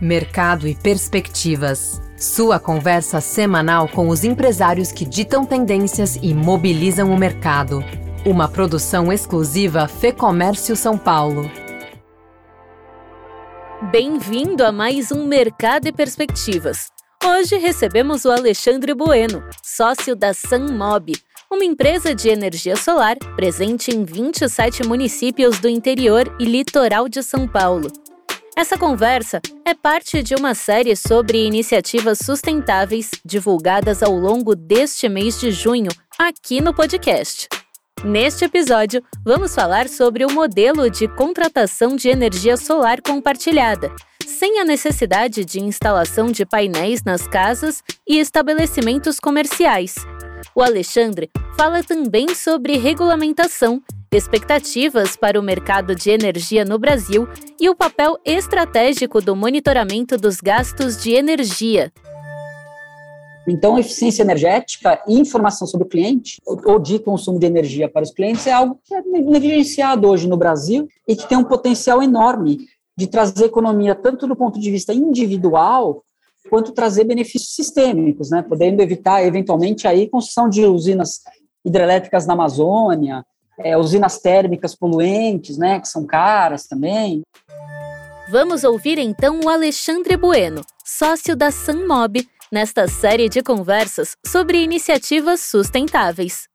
Mercado e perspectivas. Sua conversa semanal com os empresários que ditam tendências e mobilizam o mercado. Uma produção exclusiva Fê Comércio São Paulo. Bem-vindo a mais um Mercado e Perspectivas. Hoje recebemos o Alexandre Bueno, sócio da SunMob, uma empresa de energia solar presente em 27 municípios do interior e litoral de São Paulo. Essa conversa é parte de uma série sobre iniciativas sustentáveis divulgadas ao longo deste mês de junho aqui no podcast. Neste episódio, vamos falar sobre o modelo de contratação de energia solar compartilhada, sem a necessidade de instalação de painéis nas casas e estabelecimentos comerciais. O Alexandre fala também sobre regulamentação expectativas para o mercado de energia no Brasil e o papel estratégico do monitoramento dos gastos de energia. Então, eficiência energética e informação sobre o cliente, ou de consumo de energia para os clientes, é algo que é negligenciado hoje no Brasil e que tem um potencial enorme de trazer economia tanto do ponto de vista individual quanto trazer benefícios sistêmicos, né, podendo evitar eventualmente aí construção de usinas hidrelétricas na Amazônia, é, usinas térmicas poluentes, né, que são caras também. Vamos ouvir então o Alexandre Bueno, sócio da SunMob, nesta série de conversas sobre iniciativas sustentáveis.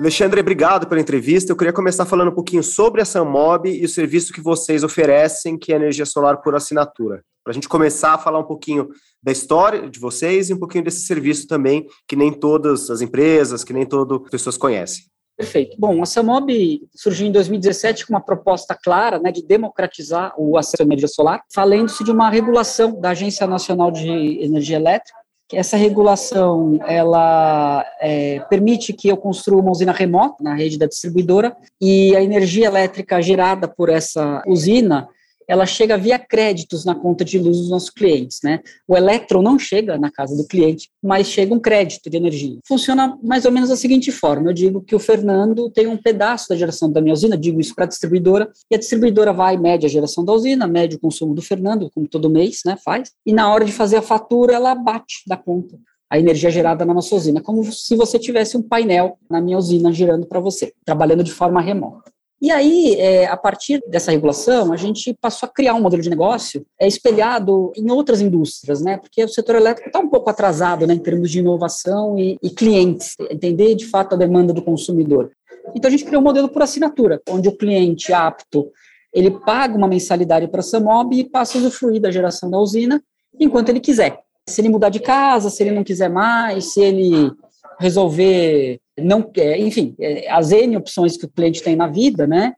Alexandre, obrigado pela entrevista. Eu queria começar falando um pouquinho sobre a SunMob e o serviço que vocês oferecem, que é energia solar por assinatura. Para a gente começar a falar um pouquinho da história de vocês e um pouquinho desse serviço também, que nem todas as empresas, que nem todas as pessoas conhecem. Perfeito. Bom, a CEMOB surgiu em 2017 com uma proposta clara né, de democratizar o acesso à energia solar, falando-se de uma regulação da Agência Nacional de Energia Elétrica. Essa regulação ela é, permite que eu construa uma usina remota na rede da distribuidora e a energia elétrica gerada por essa usina ela chega via créditos na conta de luz dos nossos clientes, né? O elétron não chega na casa do cliente, mas chega um crédito de energia. Funciona mais ou menos da seguinte forma: eu digo que o Fernando tem um pedaço da geração da minha usina, digo isso para a distribuidora, e a distribuidora vai mede a geração da usina, mede o consumo do Fernando, como todo mês, né? Faz, e na hora de fazer a fatura ela bate da conta a energia gerada na nossa usina, como se você tivesse um painel na minha usina girando para você, trabalhando de forma remota. E aí, é, a partir dessa regulação, a gente passou a criar um modelo de negócio é, espelhado em outras indústrias, né? Porque o setor elétrico está um pouco atrasado né, em termos de inovação e, e clientes, entender de fato a demanda do consumidor. Então, a gente criou um modelo por assinatura, onde o cliente apto ele paga uma mensalidade para a Samob e passa a usufruir da geração da usina enquanto ele quiser. Se ele mudar de casa, se ele não quiser mais, se ele resolver não quer, enfim, é, as N opções que o cliente tem na vida, né,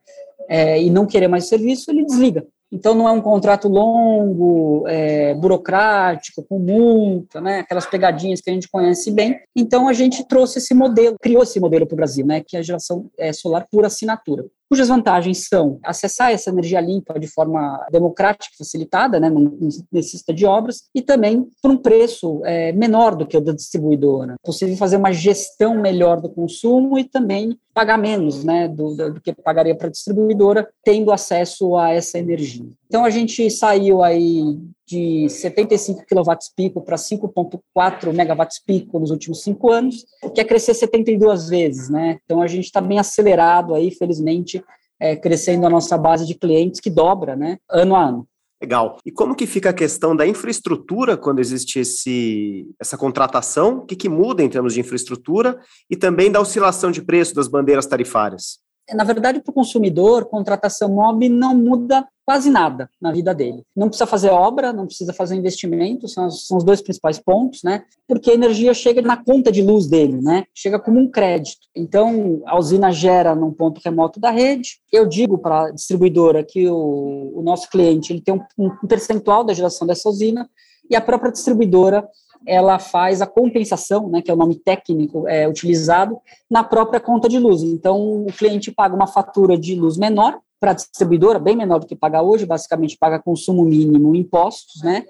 é, e não querer mais serviço, ele desliga. Então, não é um contrato longo, é, burocrático, com multa, né, aquelas pegadinhas que a gente conhece bem. Então, a gente trouxe esse modelo, criou esse modelo para o Brasil, né, que é a geração é, solar por assinatura cujas vantagens são acessar essa energia limpa de forma democrática, facilitada, né, não necessita de obras, e também por um preço é, menor do que o da distribuidora. É possível fazer uma gestão melhor do consumo e também pagar menos né, do, do que pagaria para a distribuidora, tendo acesso a essa energia. Então, a gente saiu aí de 75 kW pico para 5,4 MW pico nos últimos cinco anos, que é crescer 72 vezes, né? Então, a gente está bem acelerado aí, felizmente, é, crescendo a nossa base de clientes, que dobra, né, ano a ano. Legal. E como que fica a questão da infraestrutura quando existe esse, essa contratação? O que, que muda em termos de infraestrutura e também da oscilação de preço das bandeiras tarifárias? Na verdade, para o consumidor, contratação MOB não muda quase nada na vida dele. Não precisa fazer obra, não precisa fazer investimento, são, são os dois principais pontos, né? Porque a energia chega na conta de luz dele, né? Chega como um crédito. Então, a usina gera num ponto remoto da rede. Eu digo para a distribuidora que o, o, nosso cliente ele tem um, um percentual da geração dessa usina e a própria distribuidora ela faz a compensação, né, que é o nome técnico é, utilizado, na própria conta de luz. Então, o cliente paga uma fatura de luz menor para a distribuidora, bem menor do que paga hoje, basicamente paga consumo mínimo, impostos, né,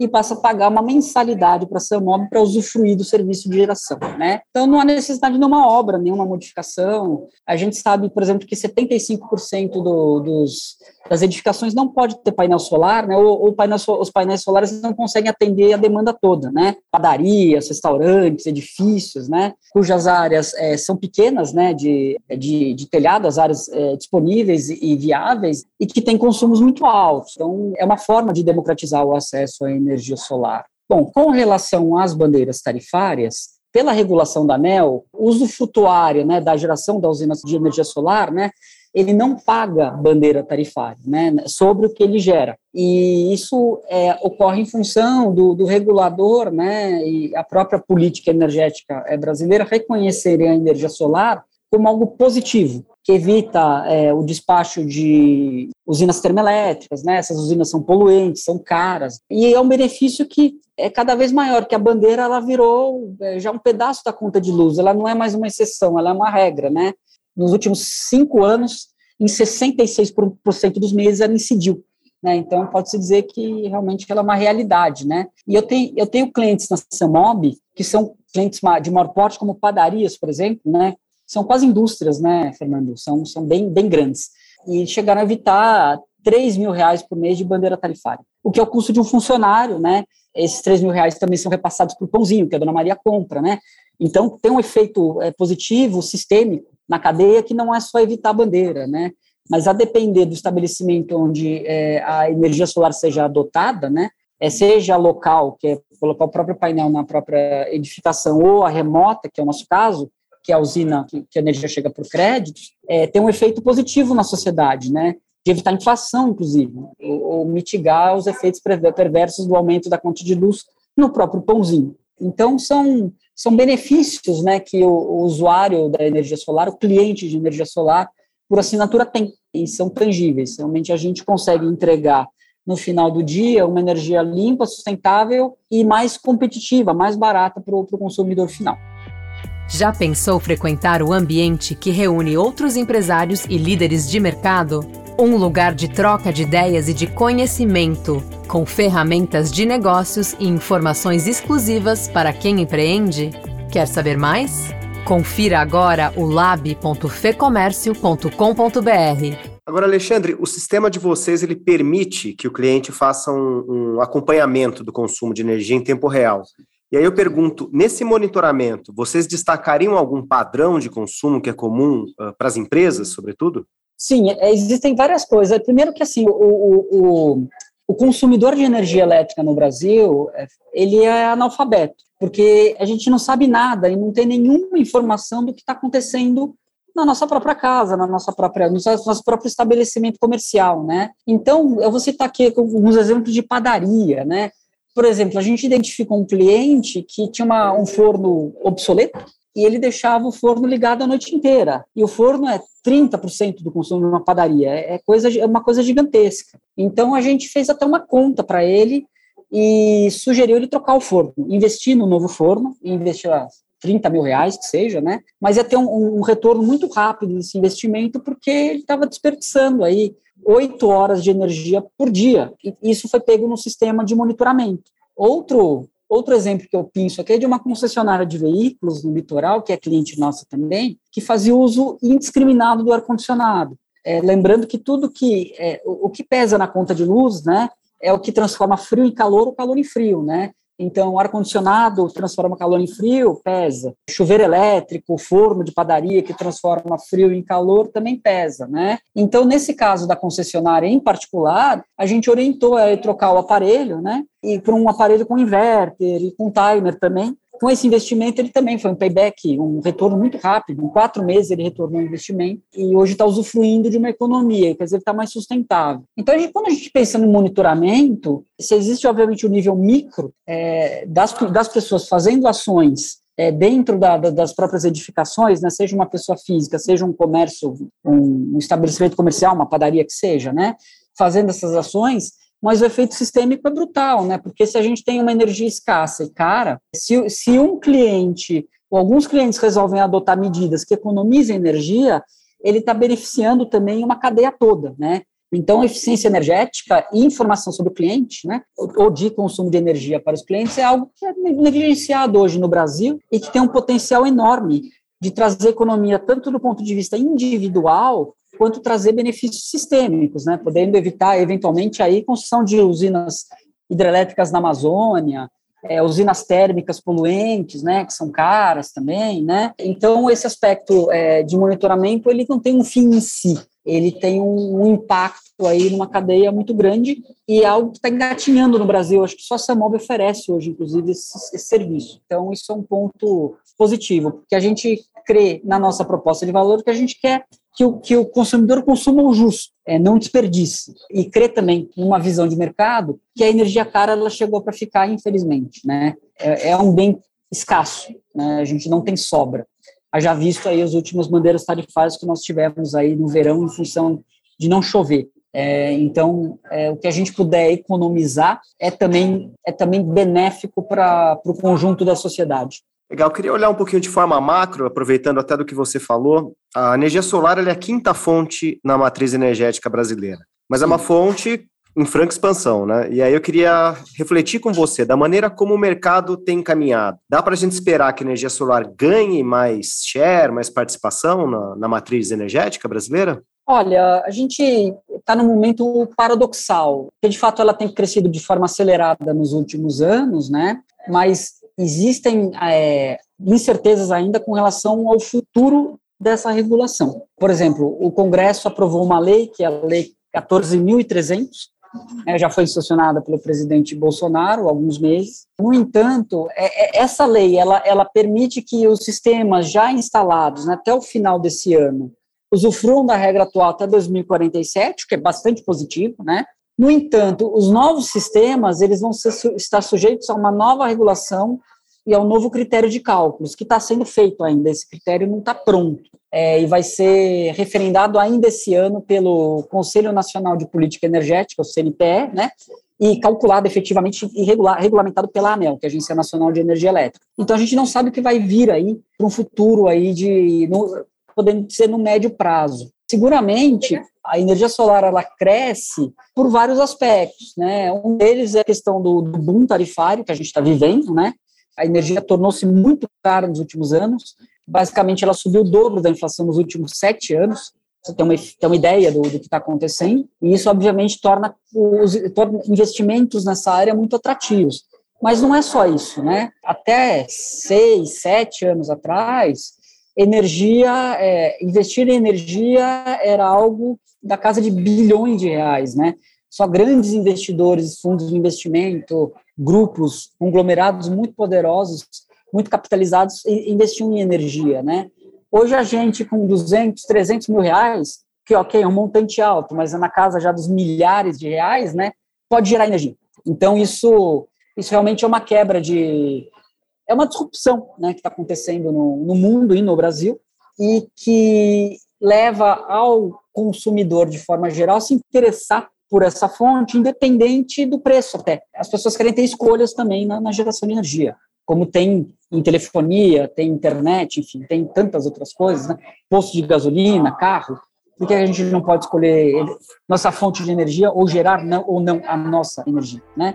e passa a pagar uma mensalidade para a Samob para usufruir do serviço de geração, né? Então não há necessidade de nenhuma obra, nenhuma modificação. A gente sabe, por exemplo, que 75% do, dos, das edificações não pode ter painel solar, né? Ou, ou painel, os painéis solares não conseguem atender a demanda toda, né? Padarias, restaurantes, edifícios, né? Cujas áreas é, são pequenas, né? De, de, de telhado, as áreas é, disponíveis e viáveis e que têm consumos muito altos. Então é uma forma de democratizar o acesso à energia energia solar. Bom, com relação às bandeiras tarifárias, pela regulação da ANEL, o uso frutuário né, da geração da usina de energia solar, né, ele não paga bandeira tarifária né, sobre o que ele gera. E isso é, ocorre em função do, do, regulador né, e a própria política energética é, brasileira reconhecerem a energia solar como algo positivo que evita é, o despacho de usinas termoelétricas, né? Essas usinas são poluentes, são caras, e é um benefício que é cada vez maior, que a bandeira ela virou é, já um pedaço da conta de luz, ela não é mais uma exceção, ela é uma regra, né? Nos últimos cinco anos, em 66% dos meses ela incidiu. Né, então, pode-se dizer que realmente ela é uma realidade. Né? E eu tenho, eu tenho clientes na Samob que são clientes de maior porte, como padarias, por exemplo, né, são quase indústrias, né, Fernando? São, são bem, bem grandes. E chegaram a evitar 3 mil reais por mês de bandeira tarifária, o que é o custo de um funcionário, né? Esses 3 mil reais também são repassados por pãozinho, que a dona Maria compra, né? Então, tem um efeito é, positivo, sistêmico, na cadeia, que não é só evitar a bandeira, né? Mas a depender do estabelecimento onde é, a energia solar seja adotada, né? É, seja local, que é colocar o próprio painel na própria edificação, ou a remota, que é o nosso caso, que é a usina, que, que a energia chega por créditos, é, tem um efeito positivo na sociedade, né? De evitar inflação, inclusive, ou, ou mitigar os efeitos perversos do aumento da conta de luz no próprio pãozinho. Então, são, são benefícios né, que o, o usuário da energia solar, o cliente de energia solar, por assinatura tem, e são tangíveis. Realmente a gente consegue entregar no final do dia uma energia limpa, sustentável e mais competitiva, mais barata para o consumidor final. Já pensou frequentar o ambiente que reúne outros empresários e líderes de mercado? Um lugar de troca de ideias e de conhecimento, com ferramentas de negócios e informações exclusivas para quem empreende? Quer saber mais? Confira agora o lab.fecomércio.com.br. Agora, Alexandre, o sistema de vocês ele permite que o cliente faça um, um acompanhamento do consumo de energia em tempo real. E aí eu pergunto, nesse monitoramento, vocês destacariam algum padrão de consumo que é comum uh, para as empresas, sobretudo? Sim, é, existem várias coisas. Primeiro que assim, o, o, o, consumidor de energia elétrica no Brasil, é, ele é analfabeto, porque a gente não sabe nada e não tem nenhuma informação do que está acontecendo na nossa própria casa, na nossa própria, no nosso próprio estabelecimento comercial, né? Então, eu vou citar aqui alguns exemplos de padaria, né? Por exemplo, a gente identificou um cliente que tinha uma, um forno obsoleto e ele deixava o forno ligado a noite inteira. E o forno é 30% do consumo de uma padaria, é, é, coisa, é uma coisa gigantesca. Então a gente fez até uma conta para ele e sugeriu ele trocar o forno, investir no novo forno, investir lá 30 mil reais, que seja, né? Mas ia ter um, um retorno muito rápido nesse investimento, porque ele estava desperdiçando aí oito horas de energia por dia. E isso foi pego no sistema de monitoramento. Outro Outro exemplo que eu penso aqui é de uma concessionária de veículos no litoral, que é cliente nossa também, que fazia uso indiscriminado do ar-condicionado. É, lembrando que tudo que é, o, o, que pesa na conta de luz, né, é o que transforma frio em calor ou calor em frio, né? Então, ar-condicionado transforma calor em frio, pesa. Chuveiro elétrico, forno de padaria que transforma frio em calor também pesa, né? Então, nesse caso da concessionária em particular, a gente orientou a trocar o aparelho, né? E para um aparelho com inverter e com timer também, com esse investimento, ele também foi um payback, um retorno muito rápido. Em quatro meses, ele retornou o investimento e hoje está usufruindo de uma economia, quer dizer, está mais sustentável. Então, a gente, quando a gente pensa no monitoramento, se existe, obviamente, o um nível micro é, das, das pessoas fazendo ações é, dentro da, da, das próprias edificações, né, seja uma pessoa física, seja um comércio, um, um estabelecimento comercial, uma padaria que seja, né, fazendo essas ações, mas o efeito sistêmico é brutal, né? Porque se a gente tem uma energia escassa e cara, se, se um cliente ou alguns clientes resolvem adotar medidas que economizem energia, ele está beneficiando também uma cadeia toda, né? Então, eficiência energética e informação sobre o cliente, né, ou de consumo de energia para os clientes, é algo que é negligenciado hoje no Brasil e que tem um potencial enorme de trazer economia tanto do ponto de vista individual quanto trazer benefícios sistêmicos, né, podendo evitar eventualmente aí construção de usinas hidrelétricas na Amazônia, é, usinas térmicas poluentes, né, que são caras também, né. Então esse aspecto é, de monitoramento ele não tem um fim em si, ele tem um, um impacto aí numa cadeia muito grande e é algo que está engatinhando no Brasil. Acho que só a Samob oferece hoje, inclusive, esse, esse, serviço. Então, isso é um ponto positivo, porque a gente crê na nossa proposta de valor que a gente quer que o, que o consumidor consuma o justo, é, não desperdice. E crê também numa visão de mercado que a energia cara ela chegou para ficar, infelizmente. Né? É, é um bem escasso, né? a gente não tem sobra já visto aí as últimas bandeiras tarifárias que nós tivemos aí no verão em função de não chover. É, então, é, o que a gente puder economizar é também, é também benéfico para o conjunto da sociedade. Legal, eu queria olhar um pouquinho de forma macro, aproveitando até do que você falou. A energia solar é a quinta fonte na matriz energética brasileira, mas é uma fonte em franca expansão, né? E aí eu queria refletir com você da maneira como o mercado tem caminhado. Dá para a gente esperar que a energia solar ganhe mais share, mais participação na, na matriz energética brasileira? Olha, a gente está num momento paradoxal, que de fato ela tem crescido de forma acelerada nos últimos anos, né? Mas existem é, incertezas ainda com relação ao futuro dessa regulação. Por exemplo, o Congresso aprovou uma lei, que é a Lei 14.300, é, já foi sancionada pelo presidente Bolsonaro há alguns meses. No entanto, é, é, essa lei ela, ela permite que os sistemas já instalados né, até o final desse ano usufruam da regra atual até 2047, o que é bastante positivo, né? No entanto, os novos sistemas eles vão ser, estar sujeitos a uma nova regulação e ao novo critério de cálculos, que está sendo feito ainda. Esse critério não está pronto é, e vai ser referendado ainda esse ano pelo Conselho Nacional de Política Energética, o CNPE, né? E calculado efetivamente e regular, regulamentado pela ANEL, que é a Agência Nacional de Energia Elétrica. Então a gente não sabe o que vai vir aí para um futuro aí de, no, podendo ser no médio prazo. Seguramente a energia solar ela cresce por vários aspectos, né? Um deles é a questão do, do boom tarifário que a gente está vivendo, né? A energia tornou-se muito cara nos últimos anos basicamente ela subiu o dobro da inflação nos últimos sete anos. Você tem uma, tem uma ideia do, do que está acontecendo, e isso, obviamente, torna os torna investimentos nessa área muito atrativos. Mas não é só isso, né? Até seis, sete anos atrás, energia, é, investir em energia era algo da casa de bilhões de reais, né? Só grandes investidores, fundos de investimento, grupos, conglomerados muito poderosos muito capitalizados investiam em energia, né? Hoje a gente com 200, 300 mil reais, que ok, é um montante alto, mas é na casa já dos milhares de reais, né? Pode gerar energia. Então isso, isso realmente é uma quebra de, é uma disrupção, né, que está acontecendo no, no mundo e no Brasil e que leva ao consumidor de forma geral se interessar por essa fonte, independente do preço até. As pessoas querem ter escolhas também na, na geração de energia como tem em telefonia, tem internet, enfim, tem tantas outras coisas, né? Posto de gasolina, carro, por que a gente não pode escolher nossa fonte de energia ou gerar não, ou não a nossa energia, né?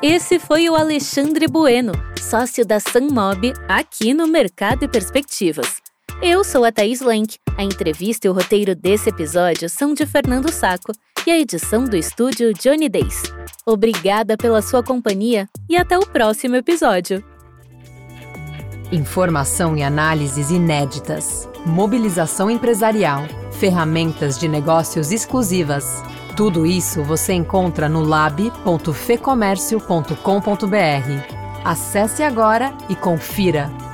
Esse foi o Alexandre Bueno, sócio da Sunmob, aqui no Mercado e Perspectivas. Eu sou a Thaís Lenk. A entrevista e o roteiro desse episódio são de Fernando Saco e a edição do estúdio Johnny Days. Obrigada pela sua companhia e até o próximo episódio. Informação e análises inéditas, mobilização empresarial, ferramentas de negócios exclusivas. Tudo isso você encontra no lab.fecomércio.com.br. Acesse agora e confira.